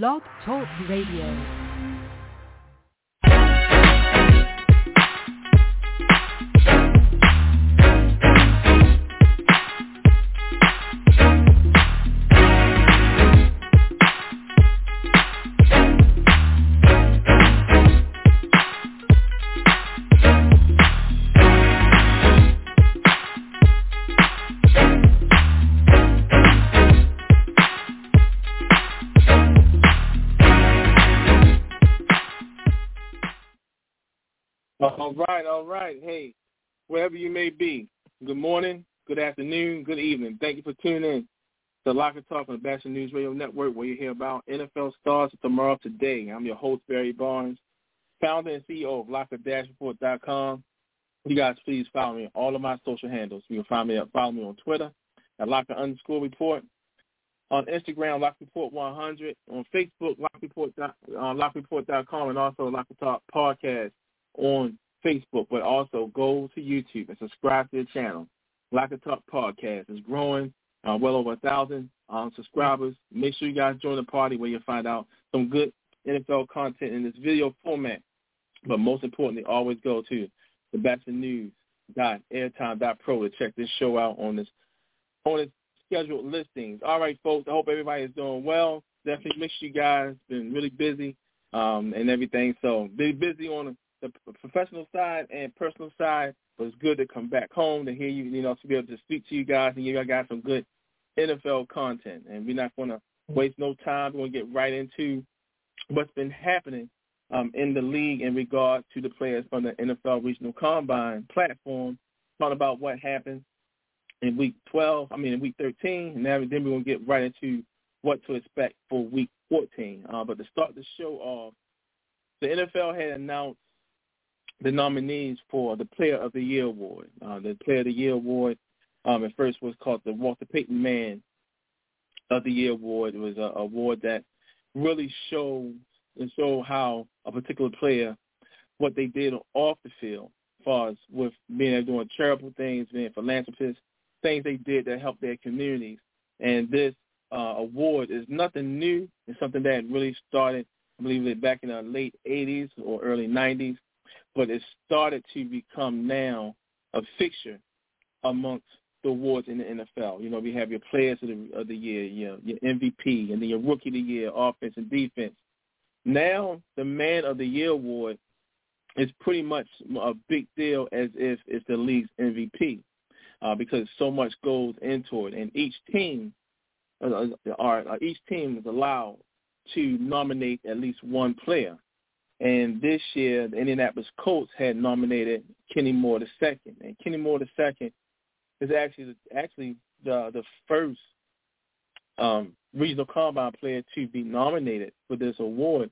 Blog Talk Radio. All right, all right. Hey, wherever you may be, good morning, good afternoon, good evening. Thank you for tuning in to Locker Talk on the Bashing News Radio Network, where you hear about NFL stars of tomorrow today. I'm your host, Barry Barnes, founder and CEO of Locker-Report.com. You guys please follow me on all of my social handles. You can find me follow me on Twitter at Locker underscore report. On Instagram, Lock Report 100. On Facebook, Lock Report, uh, LockReport.com, and also Locker Talk Podcast on Facebook, but also go to YouTube and subscribe to the channel. Like a Talk Podcast is growing, uh, well over a thousand um, subscribers. Make sure you guys join the party where you'll find out some good NFL content in this video format. But most importantly, always go to the Batchelor News airtime.pro to check this show out on this on its scheduled listings. All right, folks. I hope everybody is doing well. Definitely make sure you guys. Been really busy um, and everything. So be busy on the professional side and personal side, but it's good to come back home to hear you, you know, to be able to speak to you guys and you guys some good NFL content. And we're not going to waste no time. We're going to get right into what's been happening um, in the league in regard to the players from the NFL Regional Combine platform, talking about what happened in week 12, I mean in week 13, and then we're going to get right into what to expect for week 14. Uh, but to start the show off, the NFL had announced the nominees for the Player of the Year award. Uh, the Player of the Year award um, at first was called the Walter Payton Man of the Year award. It was an award that really shows and show how a particular player what they did off the field, as far as with being doing charitable things, being philanthropists, things they did that helped their communities. And this uh, award is nothing new. It's something that really started, I believe, back in the late 80s or early 90s but it started to become now a fixture amongst the awards in the NFL. You know, we have your players of the, of the year, you know, your MVP, and then your rookie of the year, offense and defense. Now, the man of the year award is pretty much a big deal as if it's the league's MVP uh, because so much goes into it, and each team, uh, are, uh, each team is allowed to nominate at least one player. And this year, the Indianapolis Colts had nominated Kenny Moore the second, and Kenny Moore the second is actually actually the the first um, regional combine player to be nominated for this award.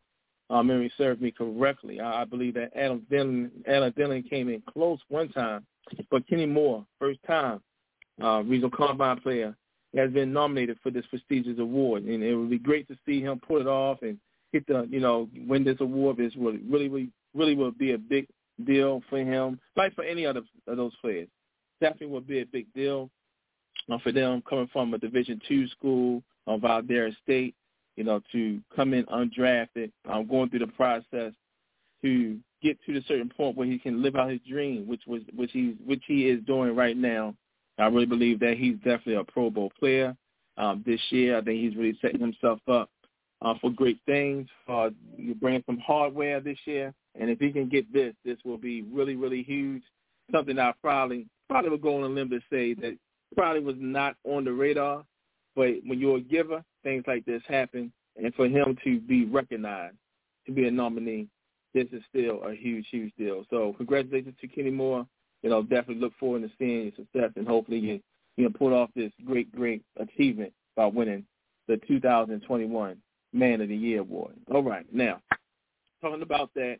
Um, memory served me correctly. I, I believe that Adam Dillon, Adam Dillon came in close one time, but Kenny Moore, first time uh, regional combine player, has been nominated for this prestigious award, and it would be great to see him pull it off and get the you know win this award is really really really really will be a big deal for him, like for any other of those players. Definitely will be a big deal uh, for them coming from a Division two school of Valdosta State, you know, to come in undrafted, um, going through the process to get to the certain point where he can live out his dream, which was which he's which he is doing right now. I really believe that he's definitely a Pro Bowl player um, this year. I think he's really setting himself up uh, for great things. Uh, you're bringing some hardware this year, and if he can get this, this will be really, really huge. Something I probably probably would go on a limb to say that probably was not on the radar, but when you're a giver, things like this happen, and for him to be recognized, to be a nominee, this is still a huge, huge deal. So congratulations to Kenny Moore. You know, definitely look forward to seeing your success, and hopefully you you know pull off this great, great achievement by winning the 2021 Man of the Year award. All right, now talking about that,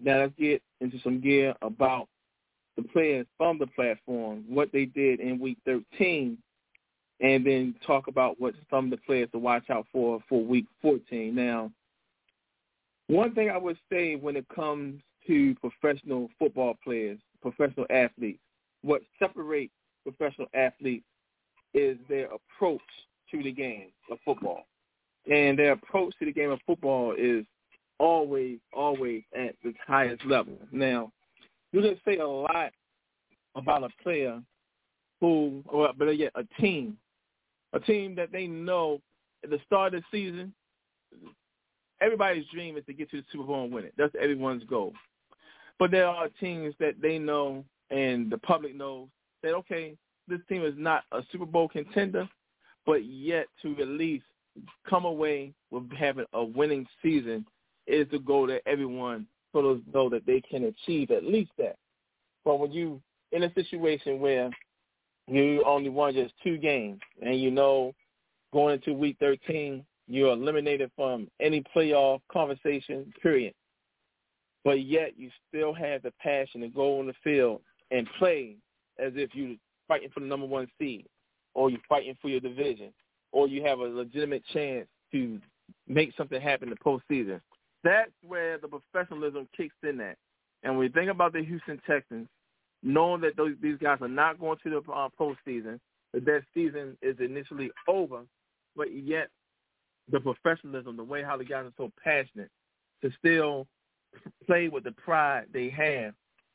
now let's get into some gear about the players from the platform, what they did in Week 13, and then talk about what some of the players to watch out for for Week 14. Now, one thing I would say when it comes to professional football players, professional athletes, what separates professional athletes is their approach to the game of football. And their approach to the game of football is always, always at the highest level. Now, you can say a lot about a player who, or better yet, a team, a team that they know at the start of the season, everybody's dream is to get to the Super Bowl and win it. That's everyone's goal. But there are teams that they know and the public knows that, okay, this team is not a Super Bowl contender, but yet to at least come away with having a winning season is the goal that everyone sort of know that they can achieve at least that. But when you in a situation where you only won just two games and you know going into week 13 you're eliminated from any playoff conversation, period. But yet you still have the passion to go on the field and play as if you're fighting for the number one seed or you're fighting for your division or you have a legitimate chance to make something happen in the postseason. That's where the professionalism kicks in at. And when you think about the Houston Texans, knowing that those, these guys are not going to the uh, postseason, that their season is initially over, but yet the professionalism, the way how the guys are so passionate to still play with the pride they have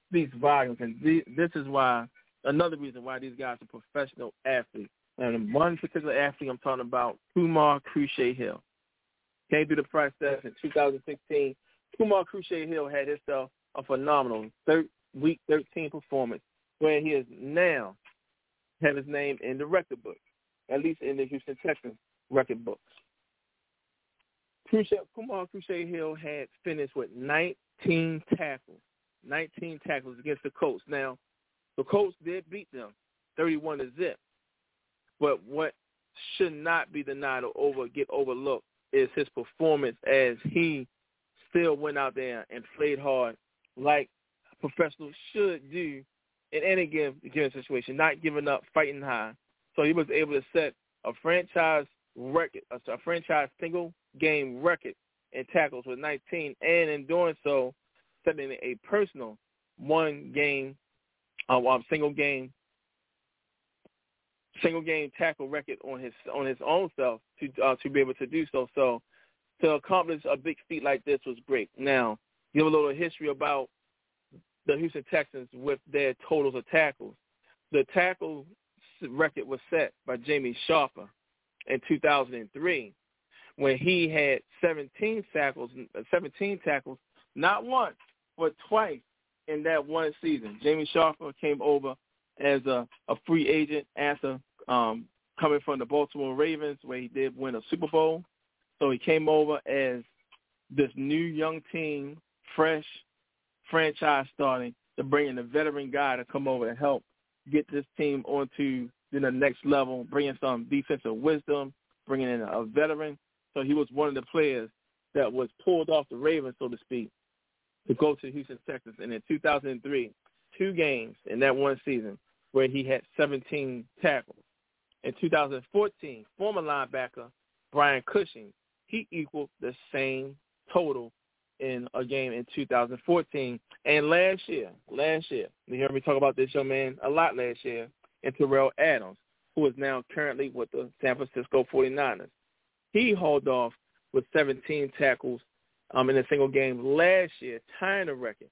speaks volumes. And this is why another reason why these guys are professional athletes. And one particular athlete I'm talking about, Kamu Grugier-Hill. Came through the process in 2016. Kamu Grugier-Hill had himself a phenomenal thir- week 13 performance where he is now have his name in the record book, at least in the Houston Texans record books. Grugier, Kumar Cruciate Hill had finished with 19 tackles, 19 tackles against the Colts. Now, the Colts did beat them 31 to zip. But what should not be denied or over get overlooked is his performance as he still went out there and played hard like professionals should do in any given, given situation, not giving up, fighting high. So he was able to set a franchise record, a franchise single game record in tackles with 19, and in doing so, setting a personal one game, um, single game, single game tackle record on his on his own self to uh, to be able to do so. So to accomplish a big feat like this was great. Now, give a little history about the Houston Texans with their totals of tackles. The tackle record was set by Jamie Sharper in 2003 when he had 17 tackles, 17 tackles, not once, but twice in that one season. Jamie Sharper came over as a, a free agent after um, coming from the Baltimore Ravens, where he did win a Super Bowl. So he came over as this new young team, fresh franchise starting, to bring in a veteran guy to come over and help get this team onto the next level, bringing some defensive wisdom, bringing in a veteran so he was one of the players that was pulled off the Ravens, so to speak, to go to Houston Texans. And in 2003, two games in that one season where he had 17 tackles. In 2014, former linebacker Brian Cushing, he equaled the same total in a game in 2014. And last year, last year, you hear me talk about this young man a lot last year, and Tyrell Adams, who is now currently with the San Francisco 49ers. He hauled off with 17 tackles um, in a single game last year, tying the record.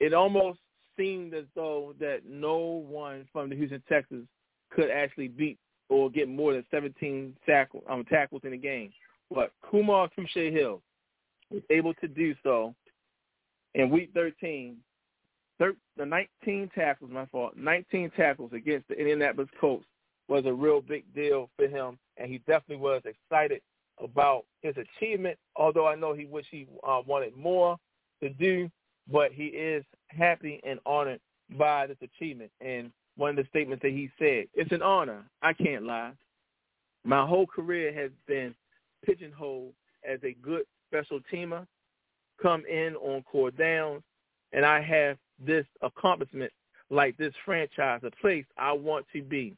It almost seemed as though that no one from the Houston Texans could actually beat or get more than 17 tackle, um, tackles in a game. But Kamu Grugier-Hill was able to do so in Week 13. Thir- the 19 tackles, my fault, 19 tackles against the Indianapolis Colts was a real big deal for him, and he definitely was excited about his achievement. Although I know he wish he uh, wanted more to do, but he is happy and honored by this achievement. And one of the statements that he said, "It's an honor. I can't lie. My whole career has been pigeonholed as a good special teamer, come in on core downs, and I have this accomplishment like this franchise, a place I want to be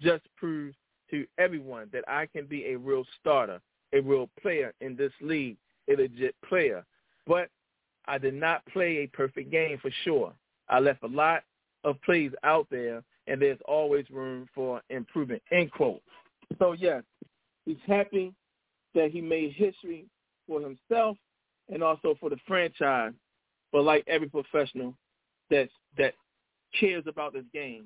just proves to everyone that I can be a real starter, a real player in this league, a legit player. But I did not play a perfect game for sure. I left a lot of plays out there, and there's always room for improvement, end quote. So, yes, he's happy that he made history for himself and also for the franchise. But like every professional that that cares about this game,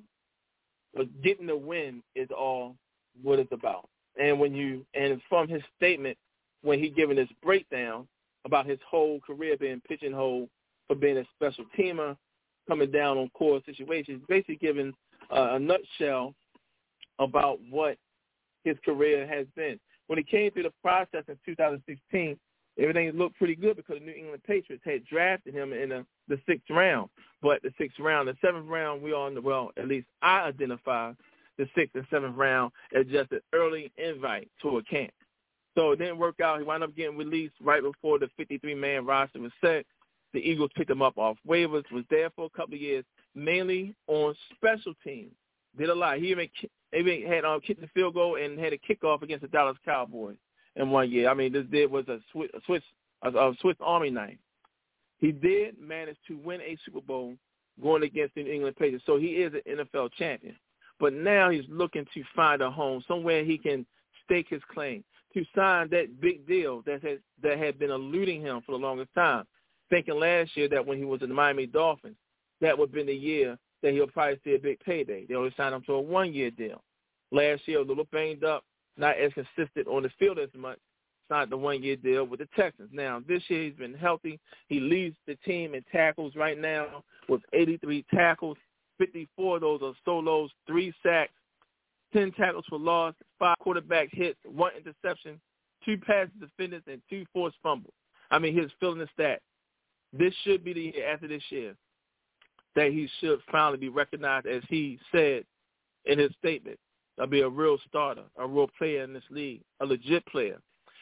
but getting the win is all what it's about. And when you and from his statement when he given this breakdown about his whole career being pigeonholed for being a special teamer, coming down on core situations, basically giving uh, a nutshell about what his career has been. When he came through the process in 2016, everything looked pretty good because the New England Patriots had drafted him in the, the sixth round. But the sixth round, the seventh round, we all well, at least I identify the sixth and seventh round as just an early invite to a camp. So it didn't work out. He wound up getting released right before the 53-man roster was set. The Eagles picked him up off waivers, was there for a couple of years, mainly on special teams. Did a lot. He even, even had um, kicked the field goal and had a kickoff against the Dallas Cowboys in one year. I mean, this did was a Swiss, a Swiss, a, Swiss Army knife. He did manage to win a Super Bowl going against the New England Patriots, so he is an NFL champion. But now he's looking to find a home somewhere he can stake his claim to sign that big deal that had that had been eluding him for the longest time. Thinking last year that when he was in the Miami Dolphins, that would have been the year that he'll probably see a big payday. They only signed him to a one-year deal. Last year, a little banged up, not as consistent on the field as much, signed the one-year deal with the Texans. Now, this year he's been healthy. He leads the team in tackles right now with 83 tackles. 54 of those are solos, three sacks, 10 tackles for loss, five quarterback hits, one interception, two passes defended, and two forced fumbles. I mean, he's filling the stat. This should be the year after this year that he should finally be recognized, as he said in his statement, I'll be a real starter, a real player in this league, a legit player.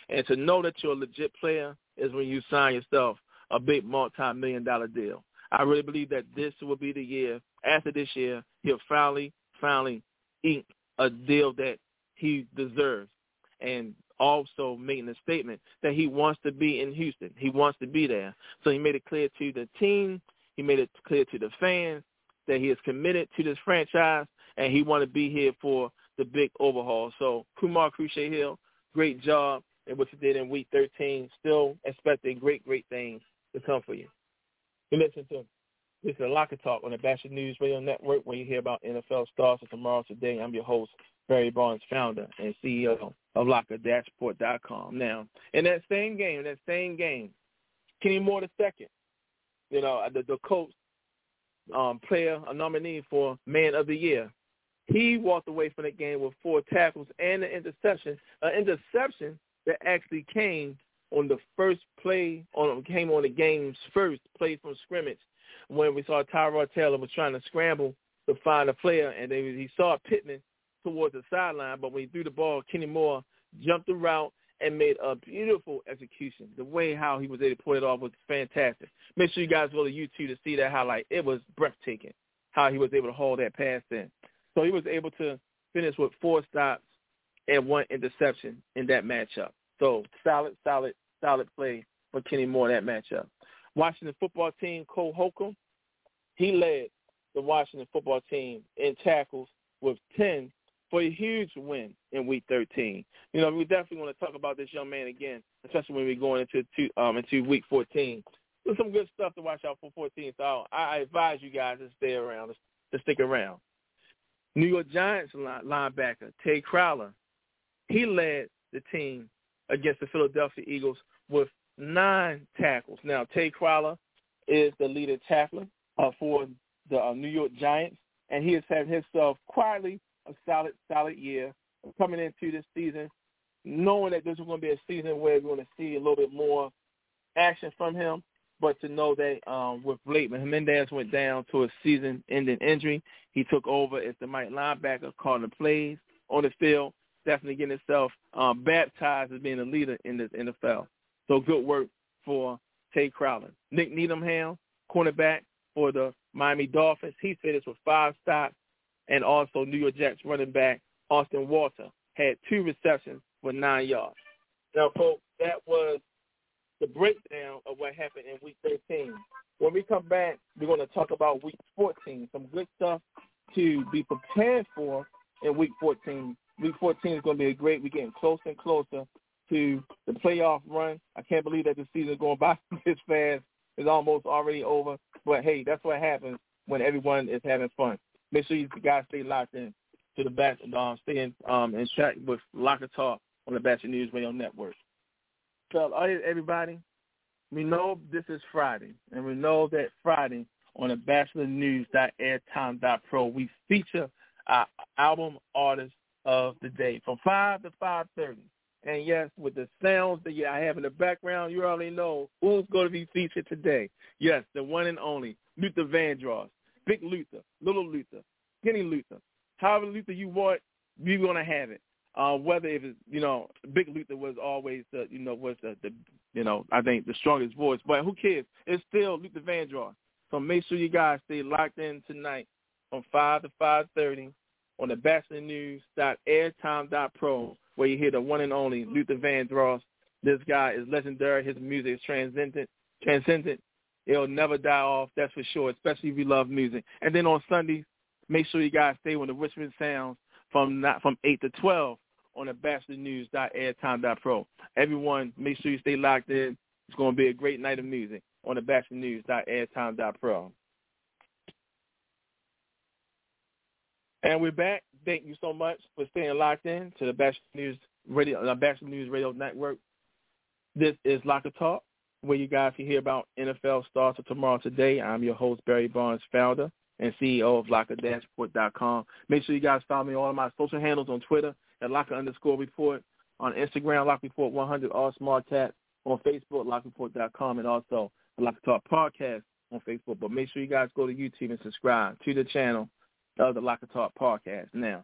And to know that you're a legit player is when you sign yourself a big multi-million dollar deal. I really believe that this will be the year, after this year, he'll finally, finally ink a deal that he deserves. And also making a statement that he wants to be in Houston. He wants to be there. So he made it clear to the team, he made it clear to the fans that he is committed to this franchise and he want to be here for the big overhaul. So Kamu Grugier-Hill, great job in what you did in week 13. Still expecting great, great things to come for you. You listen to this is a Locker Talk on the Bashford News Radio Network where you hear about NFL stars of tomorrow today. I'm your host, Barry Barnes, founder and CEO of Locker-Report.com. Now, in that same game, that same game, Kenny Moore the second, you know, the, the coach um, player, a nominee for Man of the Year, he walked away from the game with four tackles and an interception, an interception that actually came on the first play, on came on the game's first play from scrimmage when we saw Tyrod Taylor was trying to scramble to find a player, and then he saw Pittman towards the sideline, but when he threw the ball, Kenny Moore jumped the route and made a beautiful execution. The way how he was able to pull it off was fantastic. Make sure you guys go to YouTube to see that highlight. It was breathtaking how he was able to hold that pass in. So he was able to finish with four stops and one interception in that matchup. So solid, solid, solid play for Kenny Moore in that matchup. Washington football team, Cole Holcomb, he led the Washington football team in tackles with 10 for a huge win in Week 13. You know, we definitely want to talk about this young man again, especially when we're going into two, um, into Week 14. There's some good stuff to watch out for 14. So I, advise you guys to stay around, to stick around. New York Giants linebacker Tae Crowder, he led the team against the Philadelphia Eagles with nine tackles. Now, Tae Crowder is the leading tackler uh, for the uh, New York Giants, and he has had himself quietly a solid, solid year coming into this season, knowing that this is going to be a season where we're going to see a little bit more action from him. But to know that um, with Blake Hernandez went down to a season-ending injury, he took over as the Mike linebacker, calling the plays on the field, definitely getting himself um, baptized as being a leader in the NFL. So good work for Tae Crowder. Nick Needham, cornerback for the Miami Dolphins. He finished with five stops, and also New York Jets running back Austin Walter had two receptions for nine yards. Now, folks, that was the breakdown of what happened in Week 13. When we come back, we're going to talk about Week 14, some good stuff to be prepared for in Week 14. Week 14 is going to be a great. We're getting closer and closer to the playoff run. I can't believe that the season is going by this fast. It's almost already over. But hey, that's what happens when everyone is having fun. Make sure you guys stay locked in to the back, um, stay in, um, in chat with Locker Talk on the Batchelor News Radio Network. So, everybody, we know this is Friday, and we know that Friday on the batchelornews.airtime.pro, we feature our album artist of the day from 5 to 5.30. And yes, with the sounds that I have in the background, you already know who's going to be featured today. Yes, the one and only Luther Vandross, Big Luther, Little Luther, Skinny Luther. However Luther you want, you're to have it. Uh, whether if it's, you know, Big Luther was always the, you know, was the, the, you know, I think the strongest voice. But who cares? It's still Luther Vandross. So make sure you guys stay locked in tonight from 5 to 5.30 on the batchelornews.airtime.pro where you hear the one and only Luther Vandross. This guy is legendary. His music is transcendent. Transcendent. It'll never die off, that's for sure, especially if you love music. And then on Sundays, make sure you guys stay with the Richmond Sounds from not from 8 to 12 on the batchelornews.airtime.pro. Everyone, make sure you stay locked in. It's going to be a great night of music on the batchelornews.airtime.pro. And we're back. Thank you so much for staying locked in to the Batchelor News Radio, the Batchelor News Radio Network. This is Locker Talk, where you guys can hear about NFL starts of tomorrow today. I'm your host, Barry Barnes, founder and CEO of Locker-Report.com. Make sure you guys follow me on all of my social handles on Twitter at Locker underscore report, on Instagram, Locker Report 100, all smart tat, on Facebook, LockerReport.com, and also the Locker Talk podcast on Facebook. But make sure you guys go to YouTube and subscribe to the channel of the Locker Talk podcast. Now,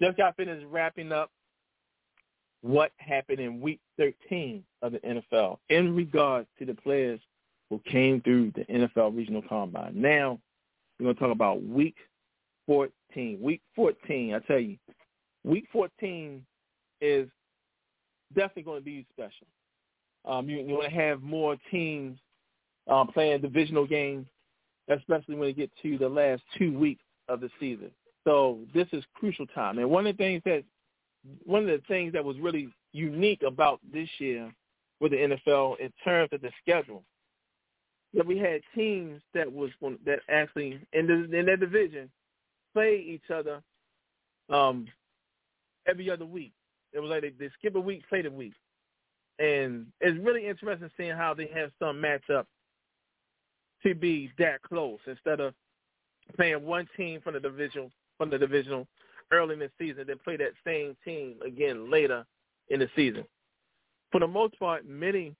just got finished wrapping up what happened in week 13 of the NFL in regards to the players who came through the NFL Regional Combine. Now, we're going to talk about week 14. Week 14, I tell you, week 14 is definitely going to be special. Um, you, you want to have more teams um, playing divisional games, especially when you get to the last two weeks of the season. So this is crucial time. And one of the things that one of the things that was really unique about this year with the NFL in terms of the schedule, that we had teams that was that actually in the in their division play each other um, every other week. It was like they, they skip a week, play the week, and it's really interesting seeing how they have some matchup to be that close instead of playing one team from the division from the divisional early in the season, then play that same team again later in the season. For the most part, many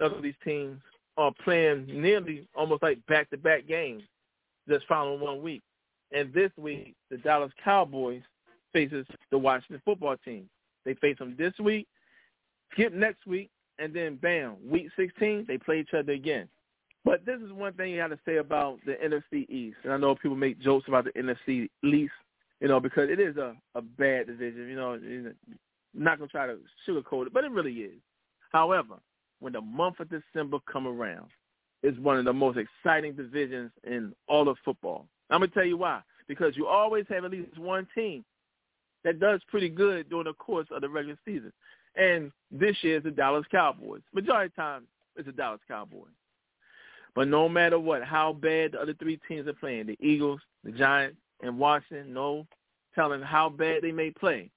of these teams are playing nearly almost like back-to-back games just following one week. And this week, the Dallas Cowboys faces the Washington football team. They face them this week, skip next week, and then bam, week 16, they play each other again. But this is one thing you have to say about the NFC East. And I know people make jokes about the NFC East, you know, because it is a, a bad division. You know, not to try to sugarcoat it, but it really is. However, when the month of December come around, it's one of the most exciting divisions in all of football. I'm to tell you why. Because you always have at least one team that does pretty good during the course of the regular season. And this year is the Dallas Cowboys. Majority of the time, it's the Dallas Cowboys. But no matter what, how bad the other three teams are playing, the Eagles, the Giants, and Washington, no telling how bad they may play.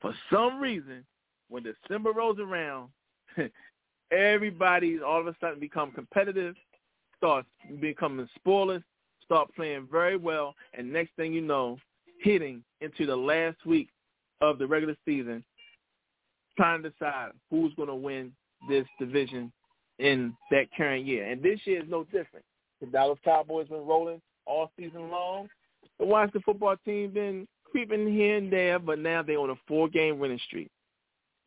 For some reason, when December rolls around, everybody all of a sudden become competitive, starts becoming spoilers, start playing very well, and next thing you know, hitting into the last week of the regular season, trying to decide who's going to win this division in that current year. And this year is no different. The Dallas Cowboys been rolling all season long. The Washington football team been creeping here and there, but now they're on a four-game winning streak.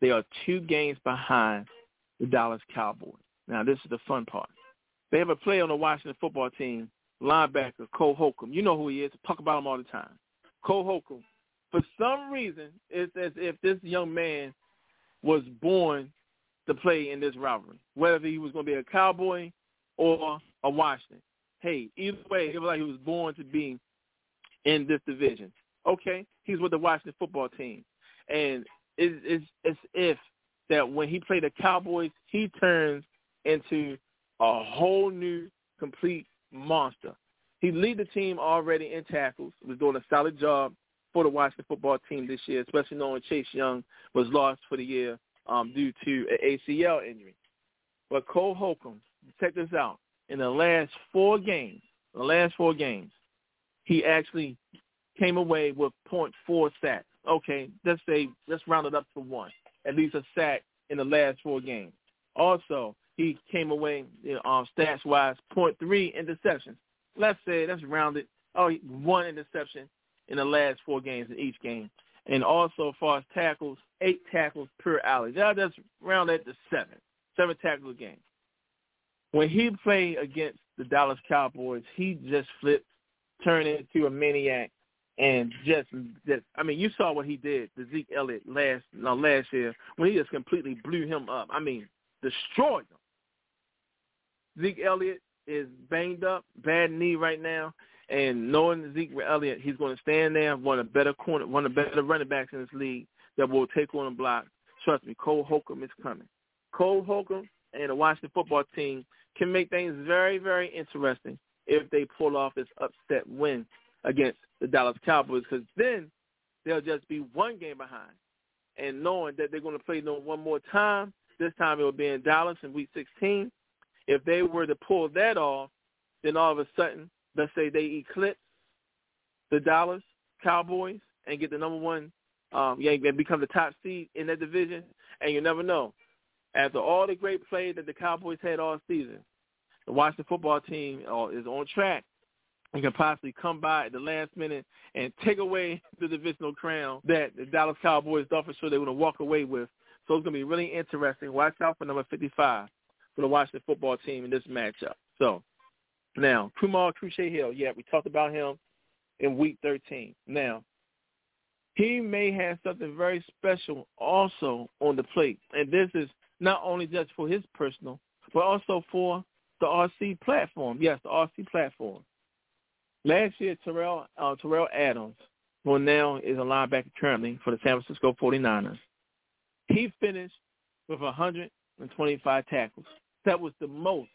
They are two games behind the Dallas Cowboys. Now, this is the fun part. They have a player on the Washington football team, linebacker Cole Holcomb. You know who he is. I talk about him all the time. Cole Holcomb. For some reason, it's as if this young man was born to play in this rivalry, whether he was going to be a Cowboy or a Washington. Hey, either way, it was like he was born to be in this division. Okay, he's with the Washington football team, and it's, it's as if that when he played the Cowboys, he turns into a whole new, complete monster. He lead the team already in tackles. Was doing a solid job for the Washington football team this year, especially knowing Chase Young was lost for the year um, due to an ACL injury. But Cole Holcomb, check this out. In the last four games, the last four games, he actually came away with .4 sacks. Okay, let's say let's round it up to one, at least a sack in the last four games. Also, he came away you know, um, stats wise .3 interceptions. Let's say let's round it. Oh, one interception in the last four games in each game. And also, as far as tackles, eight tackles per alley. Now that's round at the seven, seven tackles a game. When he played against the Dallas Cowboys, he just flipped, turned into a maniac, and just, just I mean, you saw what he did to Zeke Elliott last no, last year when he just completely blew him up. I mean, destroyed him. Zeke Elliott is banged up, bad knee right now, and knowing Zeke Elliott, he's going to stand there, one of the better corner, one of the better running backs in this league that will take on a block. Trust me, Cole Holcomb is coming. Cole Holcomb and the Washington football team can make things very, very interesting if they pull off this upset win against the Dallas Cowboys, because then they'll just be one game behind. And knowing that they're going to play them one more time, this time it will be in Dallas in Week 16. If they were to pull that off, then all of a sudden, let's say they eclipse the Dallas Cowboys and get the number one, um, yeah, and become the top seed in that division, and you never know. After all the great play that the Cowboys had all season, the Washington football team uh, is on track and can possibly come by at the last minute and take away the divisional crown that the Dallas Cowboys for sure they going to walk away with. So it's going to be really interesting. Watch out for number 55 for the Washington football team in this matchup. So now, Kamu Grugier-Hill, yeah, we talked about him in week 13. Now, he may have something very special also on the plate. And this is not only just for his personal, but also for the RC platform. Yes, the RC platform. Last year, Tyrell, uh, Tyrell Adams, who now is a linebacker currently for the San Francisco 49ers, he finished with 125 tackles. That was the most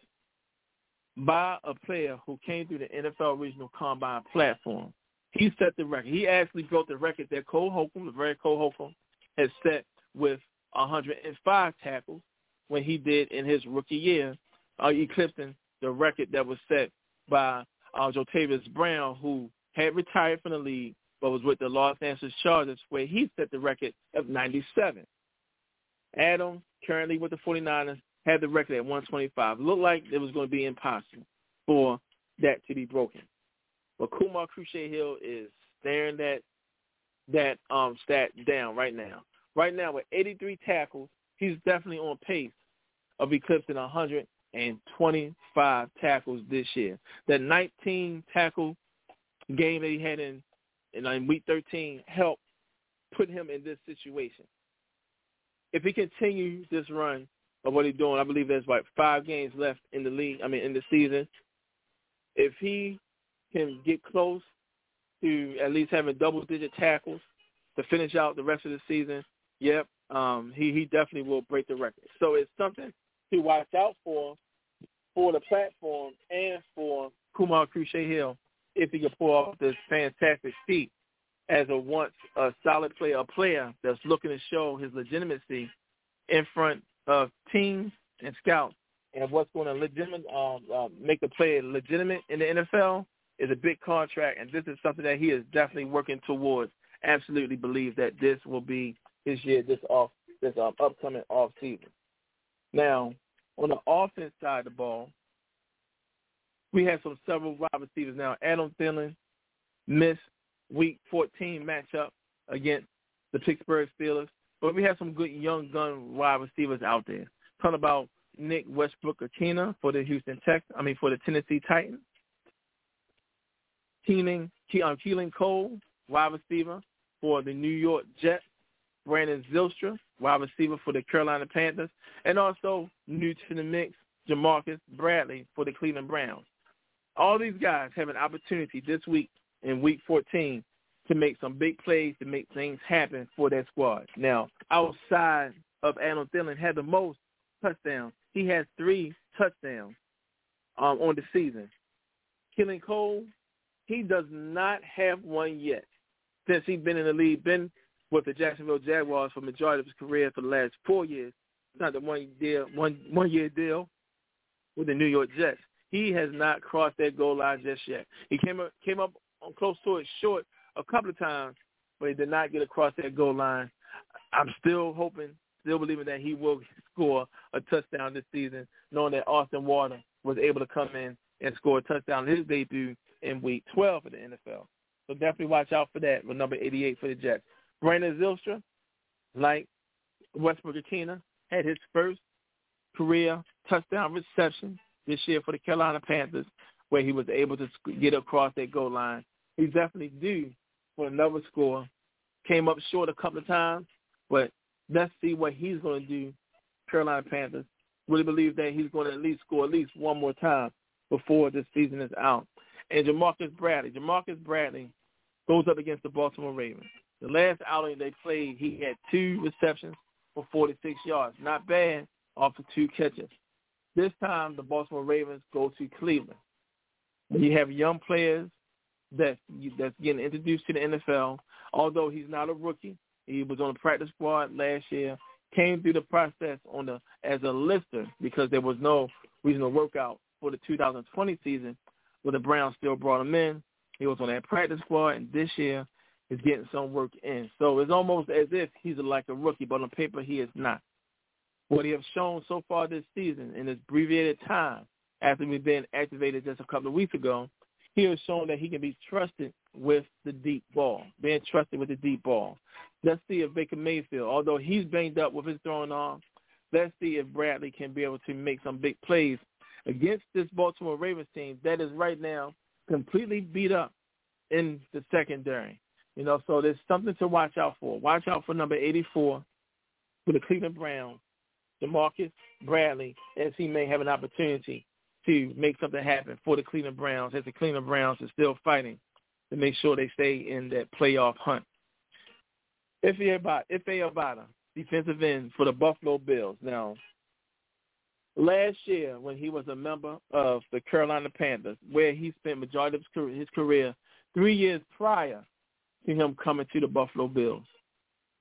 by a player who came through the NFL Regional Combine platform. He set the record. He actually broke the record that Cole Holcomb, the very Cole Holcomb, had set with 105 tackles when he did in his rookie year, uh, eclipsing the record that was set by uh, Jatavis Brown, who had retired from the league but was with the Los Angeles Chargers, where he set the record of 97. Adam, currently with the 49ers, had the record at 125. It looked like it was going to be impossible for that to be broken. But Kamu Grugier-Hill is staring that that um stat down right now. Right now with 83 tackles, he's definitely on pace of eclipsing 125 tackles this year. That 19 tackle game that he had in in, in week 13 helped put him in this situation. If he continues this run, of what he's doing. I believe there's like five games left in the league. I mean, in the season. If he can get close to at least having double-digit tackles to finish out the rest of the season, yep, um, he he definitely will break the record. So it's something to watch out for for the platform and for Kamu Grugier-Hill if he can pull off this fantastic feat as a once a solid player, a player that's looking to show his legitimacy in front of teams and scouts and what's going to legitimate um, uh, make the player legitimate in the NFL is a big contract, and this is something that he is definitely working towards. Absolutely believe that this will be his year, this off, this um, upcoming off season. Now, on the offense side of the ball, we have some several wide receivers now. Adam Thielen missed Week 14 matchup against the Pittsburgh Steelers. But we have some good young gun wide receivers out there. Talking about Nick Westbrook-Ikhine for the Houston Tech, I mean for the Tennessee Titans. Keelan, um, Keelan Cole, wide receiver for the New York Jets. Brandon Zylstra, wide receiver for the Carolina Panthers. And also new to the mix, Ja'Marcus Bradley for the Cleveland Browns. All these guys have an opportunity this week in week 14 to make some big plays to make things happen for that squad. Now, outside of Adam Thielen, had the most touchdowns. He has three touchdowns um, on the season. Keelan Cole, he does not have one yet since he's been in the league, been with the Jacksonville Jaguars for majority of his career for the last four years. Not the one deal, one one year deal with the New York Jets. He has not crossed that goal line just yet. He came up came up close to it short a couple of times, but he did not get across that goal line. I'm still hoping, still believing that he will score a touchdown this season, knowing that Austin Walter was able to come in and score a touchdown his debut in Week 12 of the NFL. So definitely watch out for that with number 88 for the Jets. Brandon Zylstra, like Westbrook-Ikhine, had his first career touchdown reception this year for the Carolina Panthers, where he was able to get across that goal line. He's definitely due for another score. Came up short a couple of times, but let's see what he's going to do. Carolina Panthers really believe that he's going to at least score at least one more time before this season is out. And Ja'Marcus Bradley. Ja'Marcus Bradley goes up against the Baltimore Ravens. The last outing they played, he had two receptions for 46 yards. Not bad off of two catches. This time, the Baltimore Ravens go to Cleveland. You have young players that that's getting introduced to the NFL, although he's not a rookie, he was on the practice squad last year, came through the process on the as a lister because there was no reasonable workout for the 2020 season, where the Browns still brought him in. He was on that practice squad, and this year is getting some work in. So it's almost as if he's like a rookie, but on paper he is not. What he has shown so far this season in this abbreviated time, after we've been activated just a couple of weeks ago, he has shown that he can be trusted with the deep ball, being trusted with the deep ball. Let's see if Baker Mayfield, although he's banged up with his throwing arm, let's see if Bradley can be able to make some big plays against this Baltimore Ravens team that is right now completely beat up in the secondary. You know, so there's something to watch out for. Watch out for number 84 for the Cleveland Browns, Ja'Marcus Bradley, as he may have an opportunity to make something happen for the Cleveland Browns, as the Cleveland Browns are still fighting to make sure they stay in that playoff hunt. Efe Obada, defensive end for the Buffalo Bills. Now, last year when he was a member of the Carolina Panthers, where he spent majority of his career, three years prior to him coming to the Buffalo Bills.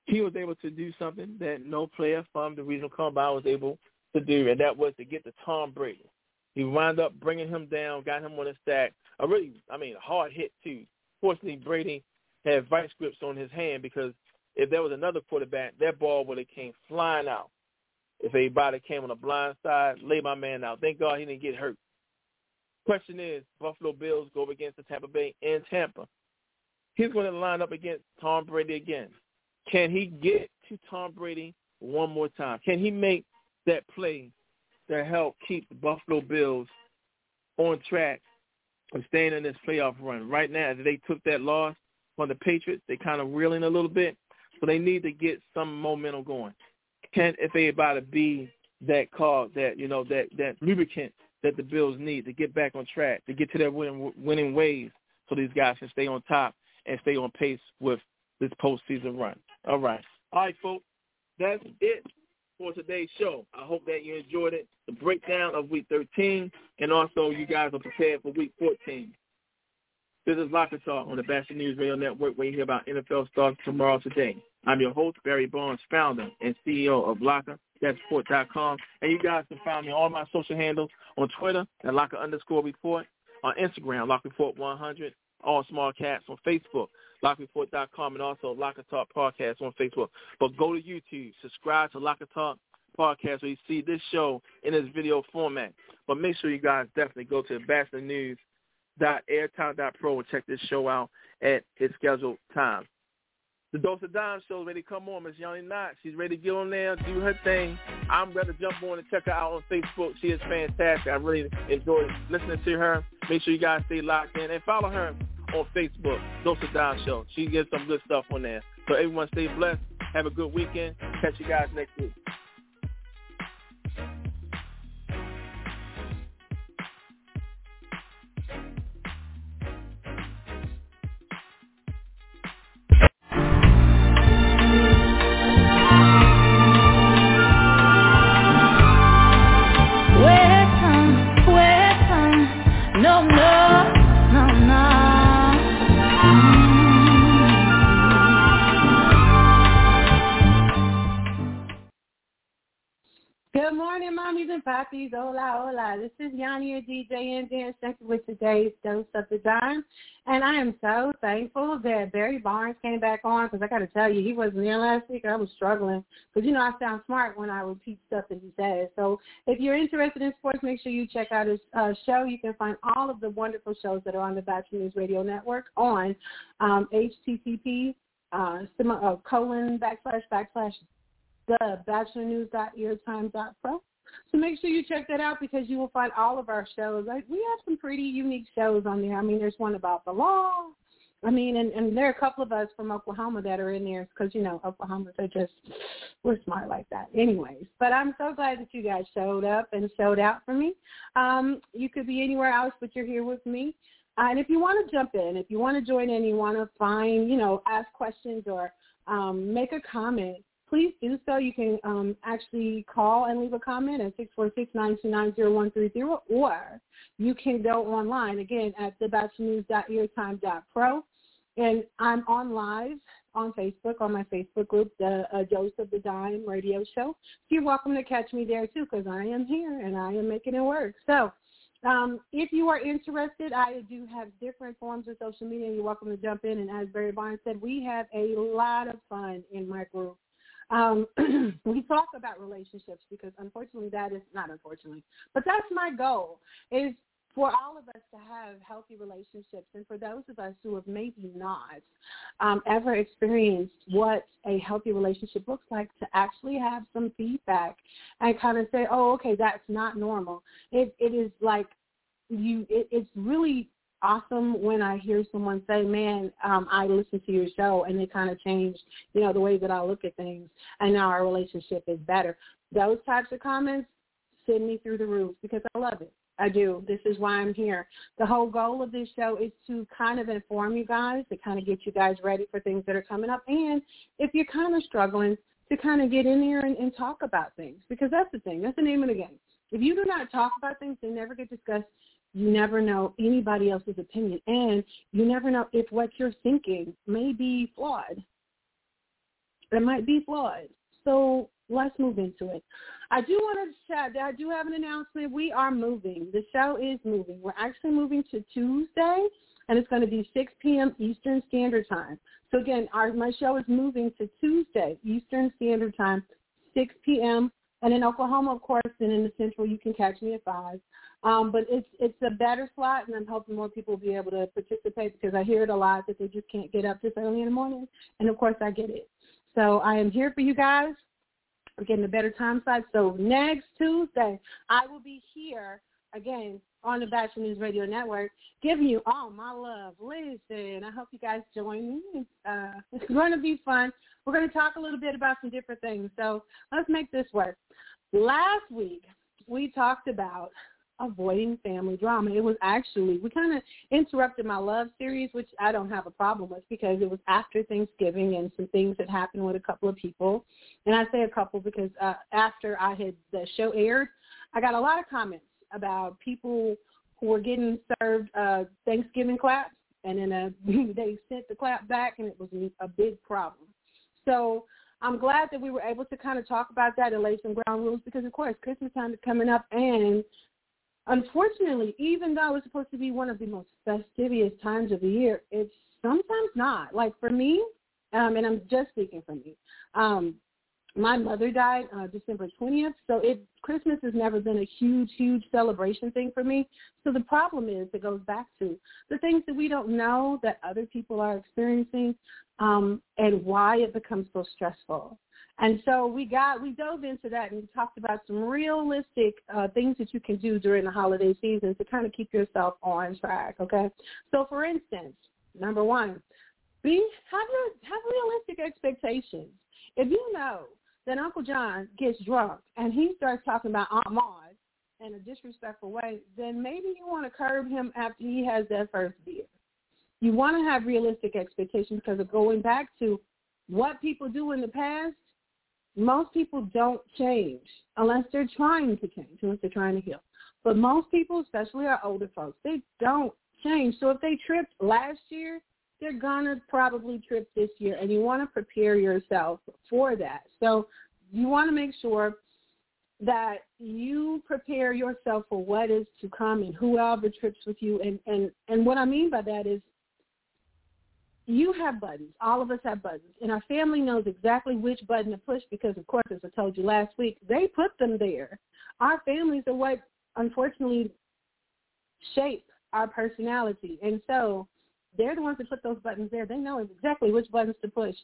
He was able to do something that no player from the regional combine was able to do, and that was to get to Tom Brady. He wound up bringing him down, got him on his stack. A really, I mean, a hard hit too. Fortunately, Brady had vice grips on his hand because if there was another quarterback, that ball would have came flying out. If anybody came on the blind side, lay my man out. Thank God he didn't get hurt. Question is, Buffalo Bills go against the Tampa Bay in Tampa he's going to line up against Tom Brady again. Can he get to Tom Brady one more time? Can he make that play to help keep the Buffalo Bills on track of staying in this playoff run? Right now, they took that loss from the Patriots. They kind of reeling a little bit, so they need to get some momentum going. Can if they about to be that call, that you know, that that lubricant that the Bills need to get back on track, to get to their winning winning ways, so these guys can stay on top and stay on pace with this postseason run. All right. All right, folks. That's it for today's show. I hope that you enjoyed it, the breakdown of Week 13, and also you guys are prepared for Week 14. This is Locker Talk on the Bashing News Radio Network where you hear about NFL stars tomorrow today. I'm your host, Barry Barnes, founder and CEO of Locker. That's report.com. And you guys can find me on all my social handles on Twitter at Locker underscore report, on Instagram, Locker Report 100, all small cats on Facebook, lockreport.com, and also Locker Talk Podcast on Facebook. But go to YouTube, subscribe to Locker Talk Podcast where you see this show in its video format. But make sure you guys definitely go to ambassadornews.airtime.pro and check this show out at its scheduled time. The Dose of Dime show ready to come on. Miss Yawnie Knott, she's ready to get on there, do her thing. I'm ready to jump on and check her out on Facebook. She is fantastic. I really enjoy listening to her. Make sure you guys stay locked in and follow her on Facebook, Dose of Dime Show. She gets some good stuff on there. So everyone stay blessed. Have a good weekend. Catch you guys next week. And hola, hola. This is Yawnie, DJ and dance with today's Dose of the Dime. And I am so thankful that Barry Barnes came back on because I got to tell you, he wasn't there last week. I was struggling because, you know, I sound smart when I repeat stuff that he says. So if you're interested in sports, make sure you check out his uh, show. You can find all of the wonderful shows that are on the Batchelor News Radio Network on um, HTTP uh, uh, colon backslash backslash the batchelornews.airtime.pro. So make sure you check that out because you will find all of our shows. Like we have some pretty unique shows on there. I mean, there's one about the law. I mean, and, and there are a couple of us from Oklahoma that are in there because, you know, Oklahomans are just, we're smart like that. Anyways, but I'm so glad that you guys showed up and showed out for me. Um, you could be anywhere else, but you're here with me. Uh, and if you want to jump in, if you want to join in, you want to find, you know, ask questions or um, make a comment, please do so. You can um, actually call and leave a comment at 646-929-0130 or you can go online, again, at thebatchelornews.airtime.pro. And I'm on live on Facebook, on my Facebook group, the uh, Dose of the Dime radio show. You're welcome to catch me there too because I am here and I am making it work. So um, if you are interested, I do have different forms of social media. You're welcome to jump in. And as Barry Barnes said, we have a lot of fun in my group. Um, we talk about relationships because unfortunately that is not unfortunately, but that's my goal is for all of us to have healthy relationships and for those of us who have maybe not um, ever experienced what a healthy relationship looks like to actually have some feedback and kind of say, oh, okay, that's not normal. It, it is like you, it, it's really awesome when I hear someone say, "Man, um, I listened to your show and it kind of changed, you know, the way that I look at things, and now our relationship is better." Those types of comments send me through the roof because I love it. I do. This is why I'm here. The whole goal of this show is to kind of inform you guys, to kind of get you guys ready for things that are coming up, and if you're kind of struggling, to kind of get in there and, and talk about things because that's the thing. That's the name of the game. If you do not talk about things, they never get discussed you never know anybody else's opinion, and you never know if what you're thinking may be flawed. It might be flawed. So let's move into it. I do want to chat. I do have an announcement. We are moving. The show is moving. We're actually moving to Tuesday, and it's going to be 6 p.m. Eastern Standard Time. So again, our my show is moving to Tuesday Eastern Standard Time, 6 p.m. And in Oklahoma, of course, and in the Central, you can catch me at five. Um, but it's it's a better slot, and I'm hoping more people will be able to participate because I hear it a lot that they just can't get up this early in the morning, and of course I get it. So I am here for you guys. We're getting a better time slot. So next Tuesday, I will be here again on the Batchelor News Radio Network, giving you all my love. Listen, I hope you guys join me. Uh, it's going to be fun. We're going to talk a little bit about some different things. So let's make this work. Last week, we talked about avoiding family drama. It was actually, we kind of interrupted my love series, which I don't have a problem with because it was after Thanksgiving and some things that happened with a couple of people. And I say a couple because uh, after I had the show aired, I got a lot of comments about people who were getting served uh, Thanksgiving claps and then uh, they sent the clap back and it was a big problem. So I'm glad that we were able to kind of talk about that and lay some ground rules because, of course, Christmas time is coming up, and unfortunately, even though it's supposed to be one of the most fastidious times of the year, it's sometimes not. Like for me, um, and I'm just speaking for me, um, my mother died uh, December 20th, so it Christmas has never been a huge, huge celebration thing for me. So the problem is it goes back to the things that we don't know that other people are experiencing, um, and why it becomes so stressful. And so we got we dove into that and talked about some realistic uh, things that you can do during the holiday season to kind of keep yourself on track. Okay, so for instance, number one, be have your have realistic expectations. If you know that Uncle John gets drunk and he starts talking about Aunt Maud in a disrespectful way, then maybe you want to curb him after he has that first beer. You want to have realistic expectations because of going back to what people do in the past most people don't change unless they're trying to change, unless they're trying to heal. But most people, especially our older folks, they don't change. So if they tripped last year, they're gonna probably trip this year, and you want to prepare yourself for that. So you want to make sure that you prepare yourself for what is to come and whoever trips with you. And, and, and what I mean by that is you have buttons. All of us have buttons. And our family knows exactly which button to push because, of course, as I told you last week, they put them there. Our families are what, unfortunately, shape our personality. And so they're the ones that put those buttons there. They know exactly which buttons to push.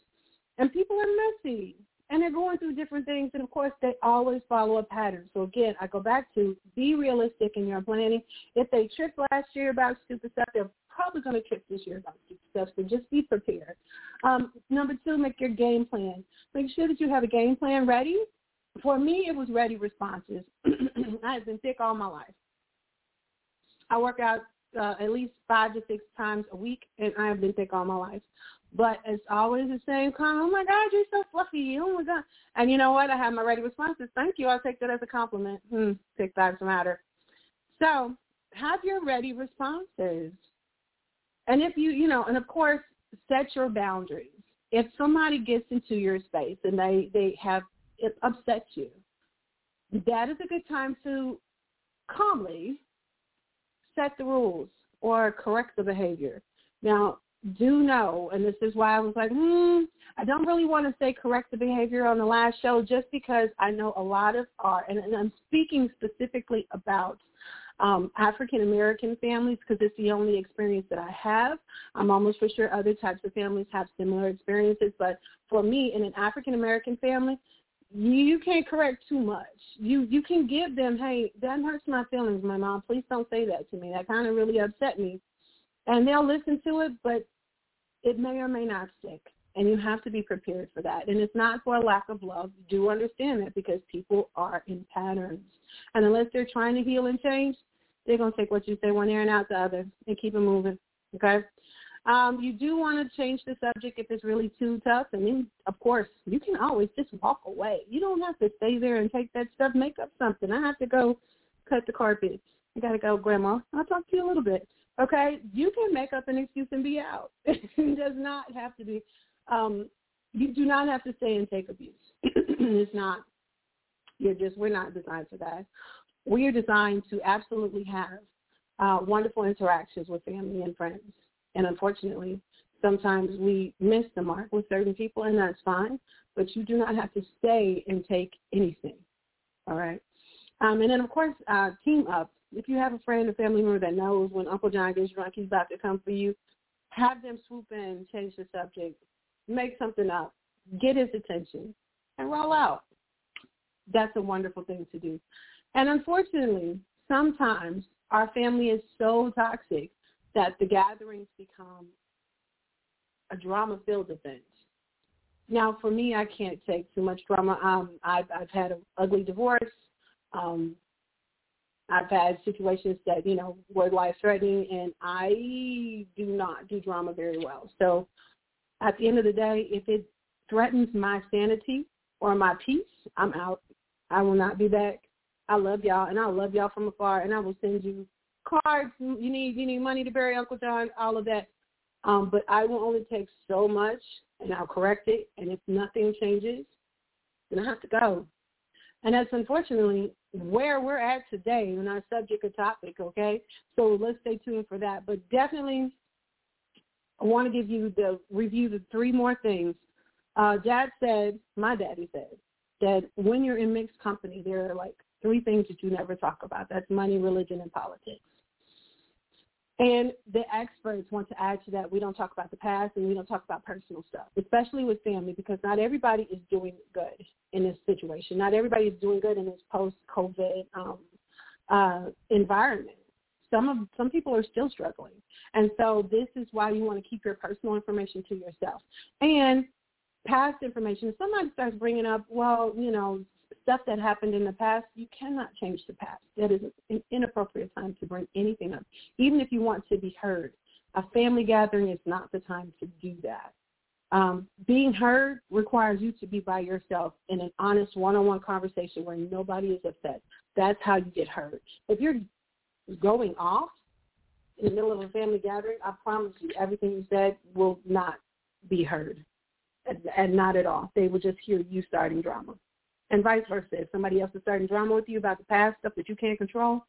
And people are messy and they're going through different things. And of course, they always follow a pattern. So again, I go back to be realistic in your planning. If they tripped last year about stupid stuff, they're probably going to trip this year about stupid stuff. So just be prepared. Um, number two, make your game plan. Make sure that you have a game plan ready. For me, it was ready responses. I have been sick all my life. I work out uh, at least five to six times a week, and I have been sick all my life. But it's always the same comment. Oh my God, you're so fluffy. Oh my God. And you know what? I have my ready responses. Thank you. I'll take that as a compliment. Hmm, six lives matter. So have your ready responses. And if you, you know, and of course, set your boundaries. If somebody gets into your space and they, they have it upset you, that is a good time to calmly set the rules or correct the behavior. Now, do know, and this is why I was like, hmm, I don't really want to say correct the behavior on the last show just because I know a lot of are, and, and I'm speaking specifically about um, African American families because it's the only experience that I have. I'm almost for sure other types of families have similar experiences, but for me, in an African American family, you can't correct too much. You you can give them, hey, that hurts my feelings, my mom. Please don't say that to me. That kind of really upset me, and they'll listen to it, but it may or may not stick. And you have to be prepared for that. And it's not for a lack of love. Do understand that because people are in patterns. And unless they're trying to heal and change, they're going to take what you say one ear and out the other and keep it moving. Okay? Um, you do want to change the subject if it's really too tough. And then, of course, you can always just walk away. You don't have to stay there and take that stuff. Make up something. I have to go cut the carpet. I got to go, Grandma. I'll talk to you a little bit. Okay? You can make up an excuse and be out. it does not have to be. Um, you do not have to stay and take abuse. it's not. You're just, we're not designed for that. We are designed to absolutely have uh, wonderful interactions with family and friends and unfortunately, sometimes we miss the mark with certain people, and that's fine. But you do not have to stay and take anything. All right. Um, and then, of course, uh, team up. If you have a friend or family member that knows when Uncle John gets drunk, he's about to come for you, have them swoop in, change the subject, make something up, get his attention, and roll out. That's a wonderful thing to do. And unfortunately, sometimes our family is so toxic that the gatherings become a drama-filled event. Now, for me, I can't take too much drama. Um, I've, I've had an ugly divorce. Um, I've had situations that, you know, were life-threatening, and I do not do drama very well. So at the end of the day, if it threatens my sanity or my peace, I'm out. I will not be back. I love y'all, and I love y'all from afar, and I will send you cards. You need you need money to bury Uncle John. All of that. Um, but I will only take so much, and I'll correct it. And if nothing changes, then I have to go. And that's unfortunately where we're at today in our subject or topic. Okay, so let's stay tuned for that. But definitely, I want to give you the review the three more things. Uh, Dad said, my daddy said, that when you're in mixed company, there are like three things that you never talk about. That's money, religion, and politics. And the experts want to add to that. We don't talk about the past and we don't talk about personal stuff, especially with family, because not everybody is doing good in this situation. Not everybody is doing good in this post-COVID um, uh, environment. Some of some people are still struggling, and so this is why you want to keep your personal information to yourself. And past information. If somebody starts bringing up, well, you know, stuff that happened in the past, you cannot change the past. That is an inappropriate time to bring anything up, even if you want to be heard. A family gathering is not the time to do that. Um, being heard requires you to be by yourself in an honest one-on-one conversation where nobody is upset. That's how you get heard. If you're going off in the middle of a family gathering, I promise you everything you said will not be heard, and, and not at all. They will just hear you starting drama And vice versa. If somebody else is starting drama with you about the past stuff that you can't control,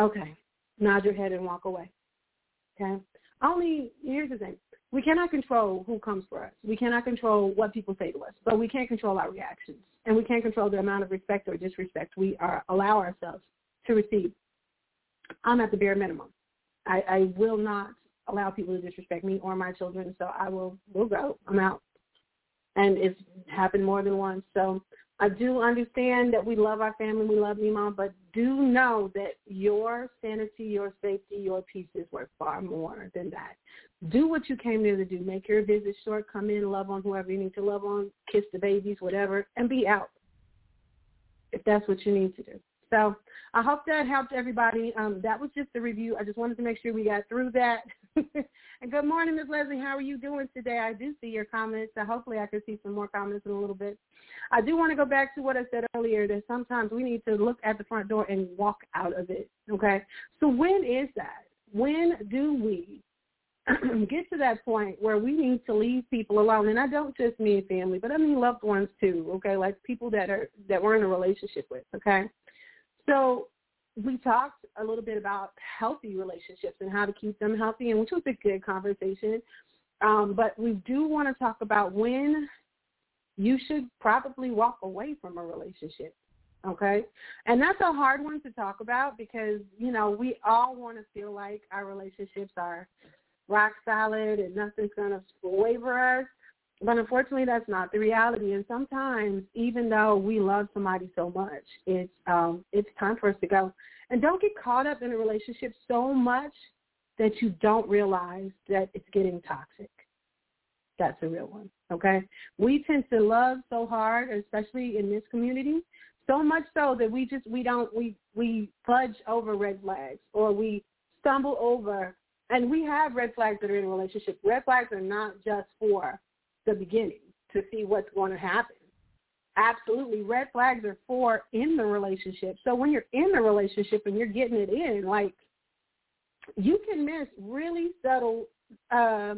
okay, nod your head and walk away. Okay? Only, here's the thing. We cannot control who comes for us. We cannot control what people say to us, but we can't control our reactions. And we can't control the amount of respect or disrespect we are, allow ourselves to receive. I'm at the bare minimum. I, I will not allow people to disrespect me or my children, so I will will go. I'm out. And it's happened more than once. So I do understand that we love our family, we love mom, but do know that your sanity, your safety, your peace is worth far more than that. Do what you came there to do. Make your visit short. Come in, love on whoever you need to love on, kiss the babies, whatever, and be out if that's what you need to do. So I hope that helped everybody. Um, that was just a review. I just wanted to make sure we got through that. and good morning, Ms. Leslie. How are you doing today? I do see your comments. So hopefully I can see some more comments in a little bit. I do want to go back to what I said earlier that sometimes we need to look at the front door and walk out of it. Okay. So when is that? When do we get to that point where we need to leave people alone? And I don't just mean family, but I mean loved ones too. Okay. Like people that are, that we're in a relationship with. Okay. So we talked a little bit about healthy relationships and how to keep them healthy, and which was a good conversation. Um, but we do want to talk about when you should probably walk away from a relationship. Okay? And that's a hard one to talk about because, you know, we all want to feel like our relationships are rock solid and nothing's going to waver us. But unfortunately, that's not the reality. And sometimes, even though we love somebody so much, it's um, it's time for us to go. And don't get caught up in a relationship so much that you don't realize that it's getting toxic. That's a real one. Okay, we tend to love so hard, especially in this community, so much so that we just we don't we we fudge over red flags or we stumble over. And we have red flags that are in a relationship. Red flags are not just for the beginning to see what's going to happen. Absolutely. Red flags are for in the relationship. So when you're in the relationship and you're getting it in, like you can miss really subtle uh,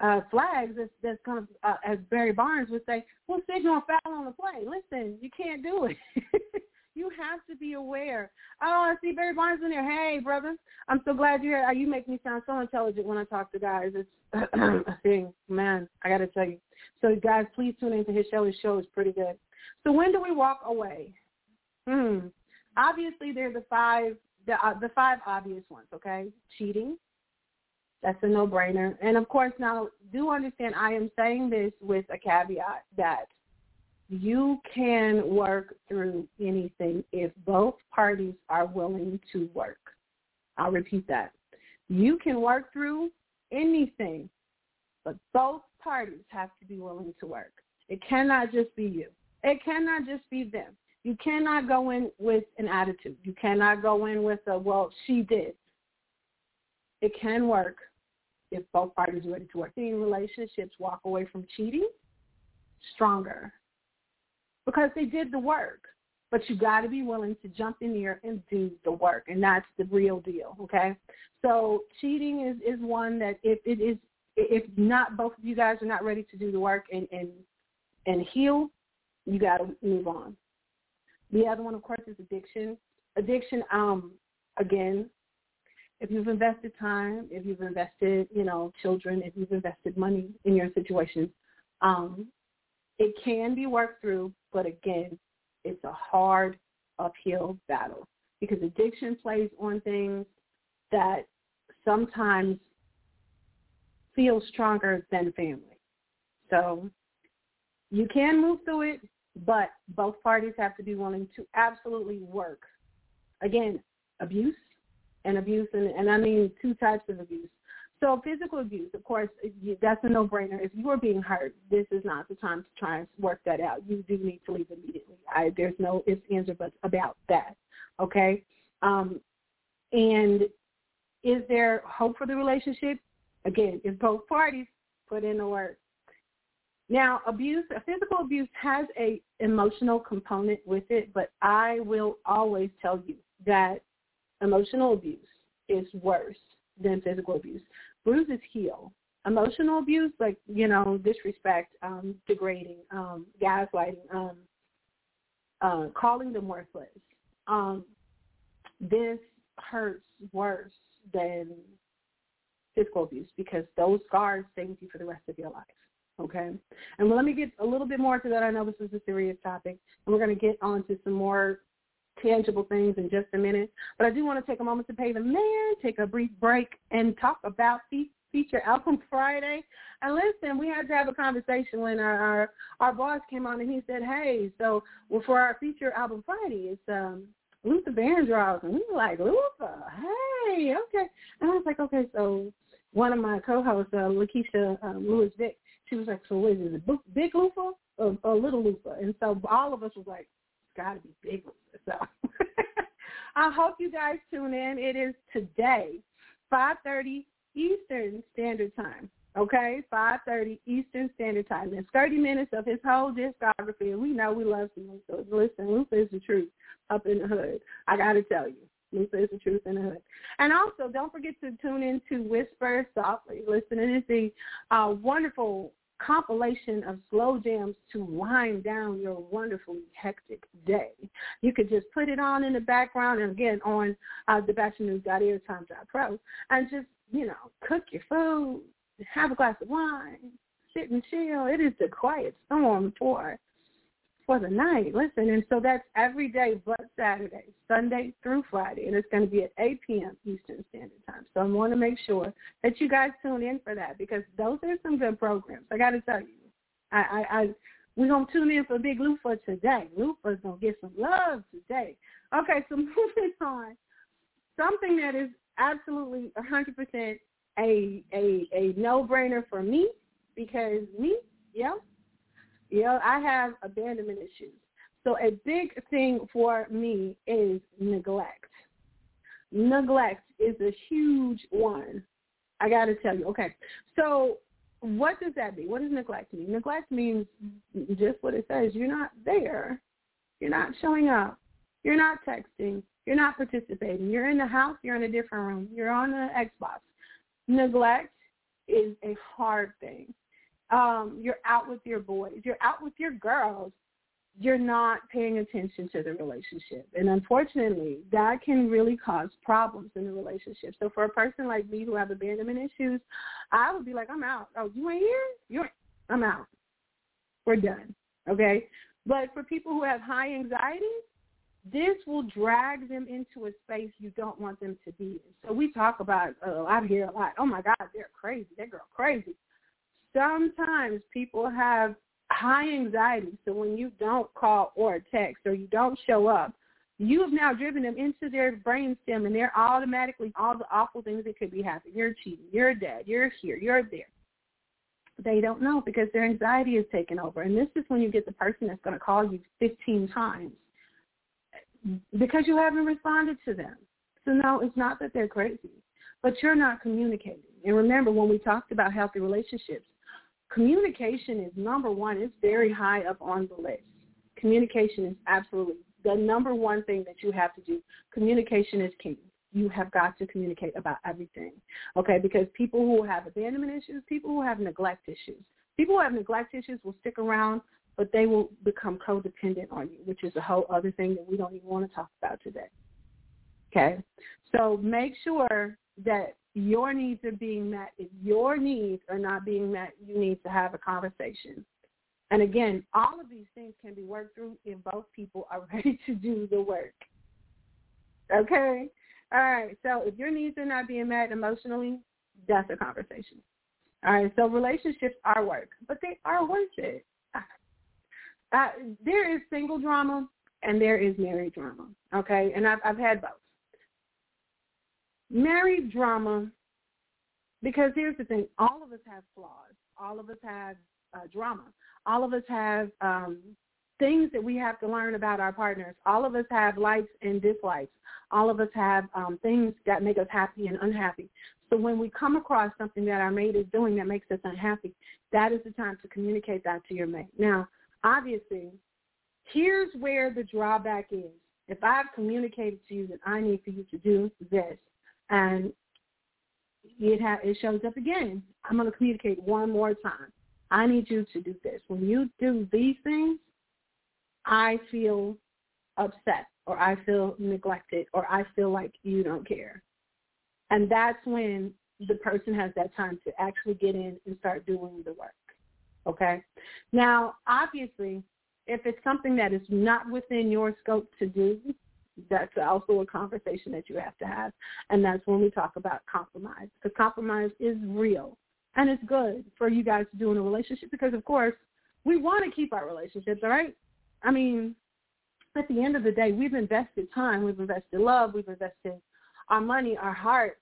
uh, flags that's, that's kind of, uh, as Barry Barnes would say, well, signal foul on the play. Listen, you can't do it. you have to be aware. Oh, I see Barry Barnes in there. Hey, brother, I'm so glad you're here. You make me sound so intelligent when I talk to guys. It's a thing, man. I got to tell you. So, guys, please tune into his show. His show is pretty good. So, when do we walk away? Hmm. Obviously, there are the five, the uh, the five obvious ones. Okay, cheating. That's a no-brainer. And of course, now do understand I am saying this with a caveat that you can work through anything if both parties are willing to work. I'll repeat that. You can work through anything, but both parties have to be willing to work. It cannot just be you. It cannot just be them. You cannot go in with an attitude. You cannot go in with a, well, she did. It can work if both parties are ready to work. In relationships walk away from cheating stronger because they did the work. But you got to be willing to jump in there and do the work, and that's the real deal. Okay, so cheating is is one that if it is if not both of you guys are not ready to do the work and and and heal, you got to move on. The other one, of course, is addiction. Addiction, um, again, if you've invested time, if you've invested, you know, children, if you've invested money in your situation, um, it can be worked through, but again, it's a hard uphill battle because addiction plays on things that sometimes feel stronger than family. So you can move through it, but both parties have to be willing to absolutely work. Again, abuse and abuse, and, and I mean two types of abuse. So physical abuse, of course, that's a no-brainer. If you are being hurt, this is not the time to try and work that out. You do need to leave immediately. I, there's no ifs, ands, or buts about that. Okay? Um, and is there hope for the relationship? Again, if both parties put in the work. Now, abuse, physical abuse has a emotional component with it, but I will always tell you that emotional abuse is worse than physical abuse bruises heal. Emotional abuse, like you know, disrespect, um, degrading, um, gaslighting, um, uh, calling them worthless. Um, this hurts worse than physical abuse because those scars stay with you for the rest of your life. Okay? And let me get a little bit more to that. I know this is a serious topic, and we're going to get on to some more tangible things in just a minute. But I do want to take a moment to pay the man, take a brief break, and talk about fe- feature album Friday. And listen, we had to have a conversation when our, our our boss came on and he said, "Hey, so well for our feature album Friday, it's um Luther Vandross," and we were like, "Luther, hey, okay." And I was like, "Okay, so." One of my co-hosts, uh, Lakeisha um, Lewis Vick, she was like, "So what is it, big Luther or, or little Luther?" And so all of us was like, "It's got to be big Luther." So I hope you guys tune in. It is today, 5:30 Eastern Standard Time. Okay, 5.30 Eastern Standard Time. There's 30 minutes of his whole discography, and we know we love him. So listen, Luther is the truth up in the hood. I got to tell you. Luther is the truth in the hood. And also, don't forget to tune in to Whisper Softly. Listen, it is the uh, wonderful compilation of slow jams to wind down your wonderfully hectic day. You could just put it on in the background and again on uh, the batchelornews.airtime.pro and just, you know, cook your food, have a glass of wine, sit and chill. It is the quiet storm for for the night. Listen, and so that's every day but Saturday, Sunday through Friday, and it's going to be at 8 p.m. Eastern Standard Time. So I want to make sure that you guys tune in for that because those are some good programs. I got to tell you, I, I, I we're going to tune in for Big Lufa today. Lufa's going to get some love today. Okay, so moving on. Something that is absolutely 100% a a a no-brainer for me because me, yeah, you know, I have abandonment issues. So a big thing for me is neglect. Neglect is a huge one. I got to tell you. Okay. So what does that mean? What does neglect mean? Neglect means just what it says. You're not there. You're not showing up. You're not texting. You're not participating. You're in the house. You're in a different room. You're on the Xbox. Neglect is a hard thing um, you're out with your boys, you're out with your girls, you're not paying attention to the relationship. And unfortunately, that can really cause problems in the relationship. So for a person like me who have abandonment issues, I would be like, I'm out. Oh, you ain't here? You ain't. I'm out. We're done. Okay? But for people who have high anxiety, this will drag them into a space you don't want them to be in. So we talk about, uh, I hear a lot, oh my God, they're crazy. That girl crazy sometimes people have high anxiety. So when you don't call or text or you don't show up, you have now driven them into their brainstem and they're automatically all the awful things that could be happening. You're cheating. You're dead. You're here. You're there. They don't know because their anxiety is taken over. And this is when you get the person that's going to call you 15 times because you haven't responded to them. So no, it's not that they're crazy, but you're not communicating. And remember, when we talked about healthy relationships, communication is number one. It's very high up on the list. Communication is absolutely the number one thing that you have to do. Communication is key. You have got to communicate about everything, okay? Because people who have abandonment issues, people who have neglect issues, people who have neglect issues will stick around, but they will become codependent on you, which is a whole other thing that we don't even want to talk about today. Okay? So make sure that your needs are being met. If your needs are not being met, you need to have a conversation. And again, all of these things can be worked through if both people are ready to do the work. Okay? All right. So if your needs are not being met emotionally, that's a conversation. All right. So relationships are work, but they are worth it. Uh, there is single drama and there is married drama. Okay? And I've, I've had both married drama, because here's the thing, all of us have flaws. All of us have uh, drama. All of us have um, things that we have to learn about our partners. All of us have likes and dislikes. All of us have um, things that make us happy and unhappy. So when we come across something that our mate is doing that makes us unhappy, that is the time to communicate that to your mate. Now, obviously, here's where the drawback is. If I've communicated to you that I need for you to do this, and it ha- it shows up again. I'm going to communicate one more time. I need you to do this. When you do these things, I feel upset or I feel neglected or I feel like you don't care. And that's when the person has that time to actually get in and start doing the work. Okay? Now, obviously, if it's something that is not within your scope to do, that's also a conversation that you have to have. And that's when we talk about compromise. Because compromise is real. And it's good for you guys to do in a relationship because, of course, we want to keep our relationships, all right? I mean, at the end of the day, we've invested time, we've invested love, we've invested our money, our heart.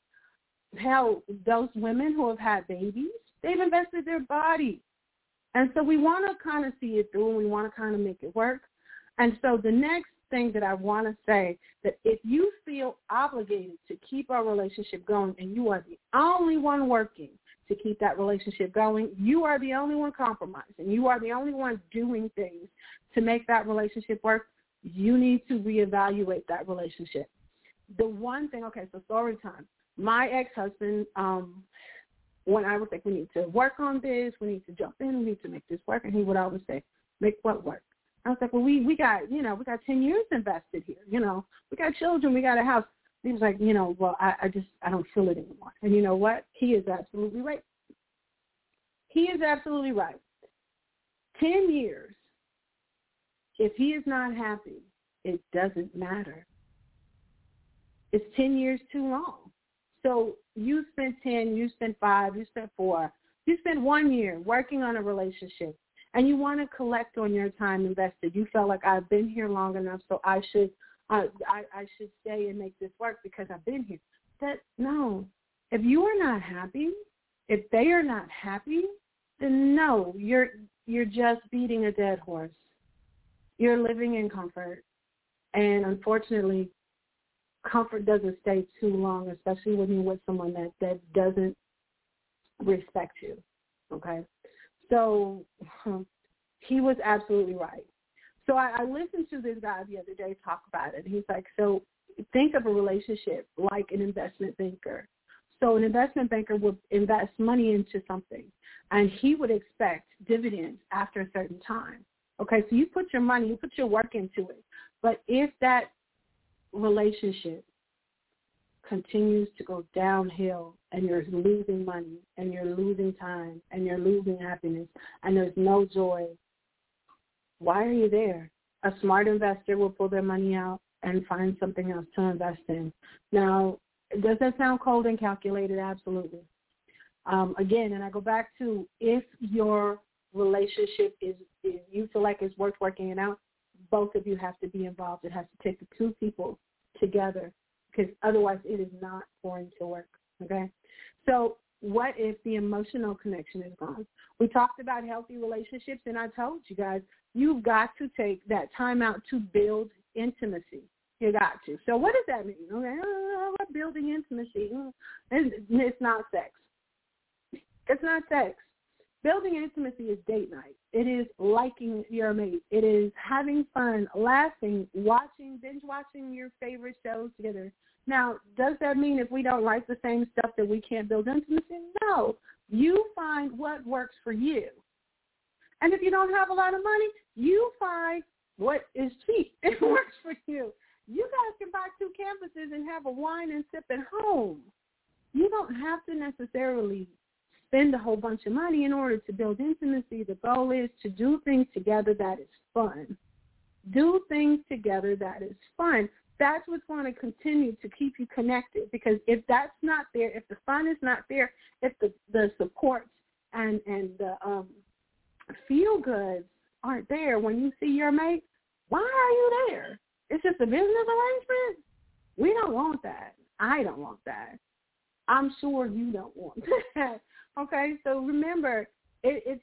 Hell, those women who have had babies, they've invested their body. And so we want to kind of see it through and we want to kind of make it work. And so the next thing that I want to say that if you feel obligated to keep our relationship going and you are the only one working to keep that relationship going, you are the only one compromising. You are the only one doing things to make that relationship work. You need to reevaluate that relationship. The one thing, okay, so story time. My ex-husband, um, when I would say we need to work on this, we need to jump in, we need to make this work, and he would always say, make what work? I was like, well, we we got you know we got ten years invested here. You know, we got children, we got a house. He was like, you know, well, I, I just I don't feel it anymore. And you know what? He is absolutely right. He is absolutely right. Ten years. If he is not happy, it doesn't matter. It's ten years too long. So you spent ten, you spent five, you spent four, you spent one year working on a relationship and you want to collect on your time invested. You felt like I've been here long enough, so I should I, I should stay and make this work because I've been here. That no, if you are not happy, if they are not happy, then no, you're you're just beating a dead horse. You're living in comfort, and unfortunately, comfort doesn't stay too long, especially when you're with someone that that doesn't respect you. Okay, so um, he was absolutely right. So I, I listened to this guy the other day talk about it. He's like, so think of a relationship like an investment banker. So an investment banker would invest money into something, and he would expect dividends after a certain time. Okay, so you put your money, you put your work into it. But if that relationship continues to go downhill and you're losing money and you're losing time and you're losing happiness and there's no joy, why are you there? A smart investor will pull their money out and find something else to invest in. Now, does that sound cold and calculated? Absolutely. Um, again, and I go back to if your relationship is, is you feel like it's worth working it out, both of you have to be involved. It has to take the two people together because otherwise it is not going to work. Okay? So what if the emotional connection is gone? We talked about healthy relationships, and I told you guys, you've got to take that time out to build intimacy. You got to. So what does that mean? Okay, uh, uh, what building intimacy? Mm. It's, it's not sex. It's not sex. Building intimacy is date night. It is liking your mate. It is having fun, laughing, watching, binge watching your favorite shows together. Now, does that mean if we don't like the same stuff that we can't build intimacy? No. You find what works for you. And if you don't have a lot of money, you find what is cheap. It works for you. You guys can buy two canvases and have a wine and sip at home. You don't have to necessarily spend a whole bunch of money in order to build intimacy. The goal is to do things together that is fun. Do things together that is fun that's what's going to continue to keep you connected because if that's not there, if the fun is not there, if the, the support and, and the um, feel goods aren't there when you see your mate, why are you there? It's just a business arrangement. We don't want that. I don't want that. I'm sure you don't want that. okay, so remember, it, it's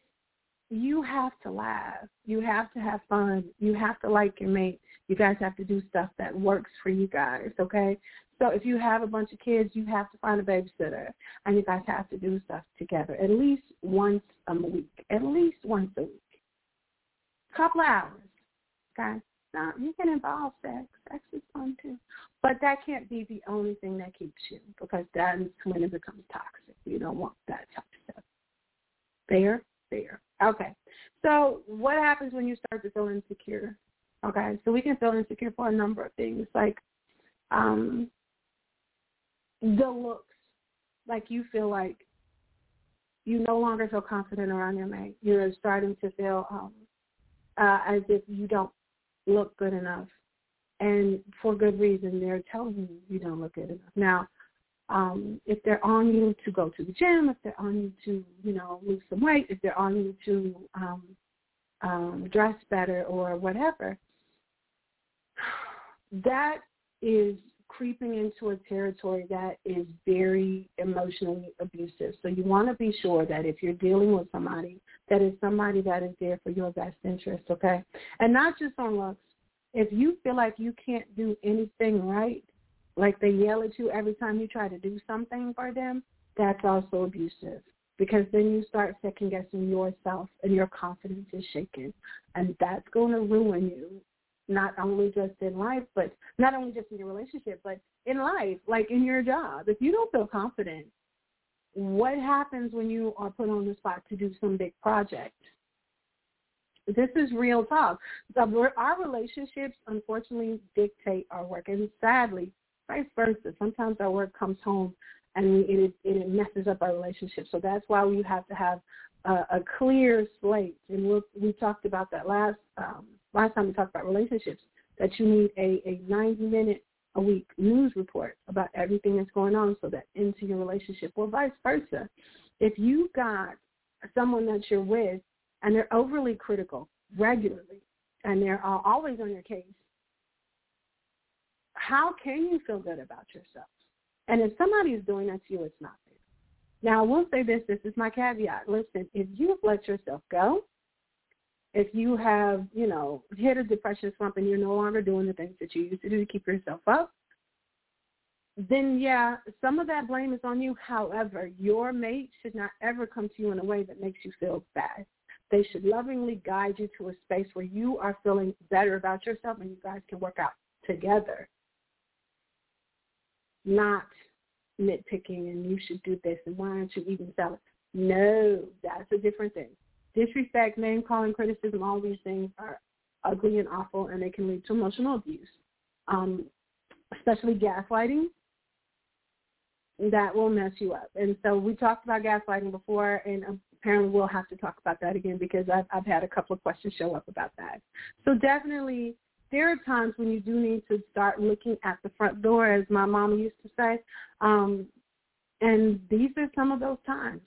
you have to laugh. You have to have fun. You have to like your mate. You guys have to do stuff that works for you guys, okay? So if you have a bunch of kids, you have to find a babysitter, and you guys have to do stuff together at least once a week, at least once a week, couple hours, okay? Now you can involve sex. Sex is fun too, but that can't be the only thing that keeps you because that's when it becomes toxic. You don't want that type of stuff. Fair, fair. Okay. So what happens when you start to feel insecure? Okay, so we can feel insecure for a number of things, like um, the looks. Like you feel like you no longer feel confident around your mate. You're starting to feel um, uh, as if you don't look good enough, and for good reason. They're telling you you don't look good enough. Now, um, if they're on you to go to the gym, if they're on you to you know lose some weight, if they're on you to um, um, dress better or whatever, that is creeping into a territory that is very emotionally abusive. So you want to be sure that if you're dealing with somebody, that is somebody that is there for your best interest, okay? And not just on looks. If you feel like you can't do anything right, like they yell at you every time you try to do something for them, that's also abusive because then you start second guessing yourself and your confidence is shaken and that's going to ruin you not only just in life, but not only just in your relationship, but in life, like in your job. If you don't feel confident, what happens when you are put on the spot to do some big project? This is real talk. Our relationships, unfortunately, dictate our work, and sadly, vice versa. Sometimes our work comes home and it, it messes up our relationship. So that's why we have to have a, a clear slate, and we we talked about that last um, last time we talked about relationships, that you need a, a 90 minute a week news report about everything that's going on so that into your relationship or vice versa. If you've got someone that you're with and they're overly critical regularly and they're uh, always on your case, how can you feel good about yourself? And if somebody is doing that to you, it's not fair. Now, I will say this. This is my caveat. Listen, if you've let yourself go, if you have, you know, hit a depression slump and you're no longer doing the things that you used to do to keep yourself up, then yeah, some of that blame is on you. However, your mate should not ever come to you in a way that makes you feel bad. They should lovingly guide you to a space where you are feeling better about yourself and you guys can work out together. Not nitpicking and you should do this and why aren't you even selling? No, that's a different thing disrespect, name calling, criticism, all these things are ugly and awful, and they can lead to emotional abuse, um, especially gaslighting. That will mess you up. And so we talked about gaslighting before, and apparently we'll have to talk about that again because I've, I've had a couple of questions show up about that. So definitely there are times when you do need to start looking at the front door, as my mom used to say. Um, and these are some of those times.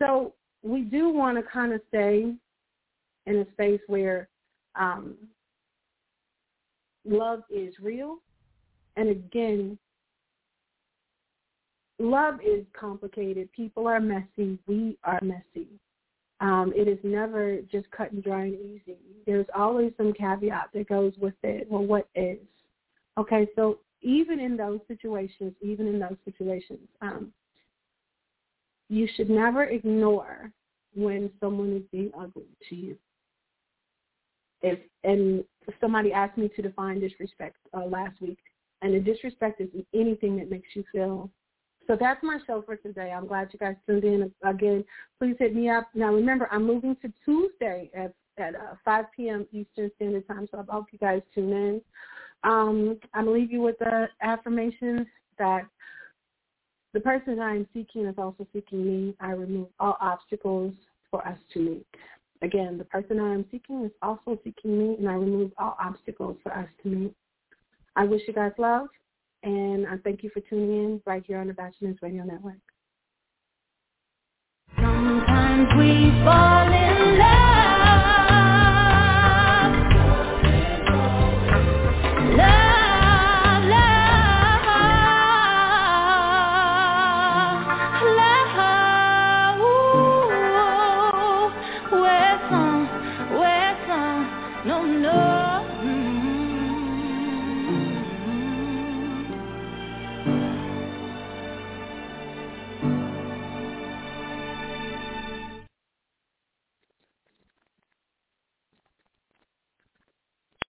So we do want to kind of stay in a space where um, love is real. And again, love is complicated. People are messy. We are messy. Um, it is never just cut and dry and easy. There's always some caveat that goes with it. Well, what is? Okay, so even in those situations, even in those situations, um, you should never ignore when someone is being ugly to you. If and somebody asked me to define disrespect uh, last week, and the disrespect is anything that makes you feel. So that's my show for today. I'm glad you guys tuned in again. Please hit me up. Now remember, I'm moving to Tuesday at at uh, 5 p.m. Eastern Standard Time, so I hope you guys tune in. Um, I'm to leave you with the affirmation that the person I am seeking is also seeking me. I remove all obstacles for us to meet. Again, the person I am seeking is also seeking me, and I remove all obstacles for us to meet. I wish you guys love, and I thank you for tuning in right here on the Batchelor's Radio Network. Sometimes we fall.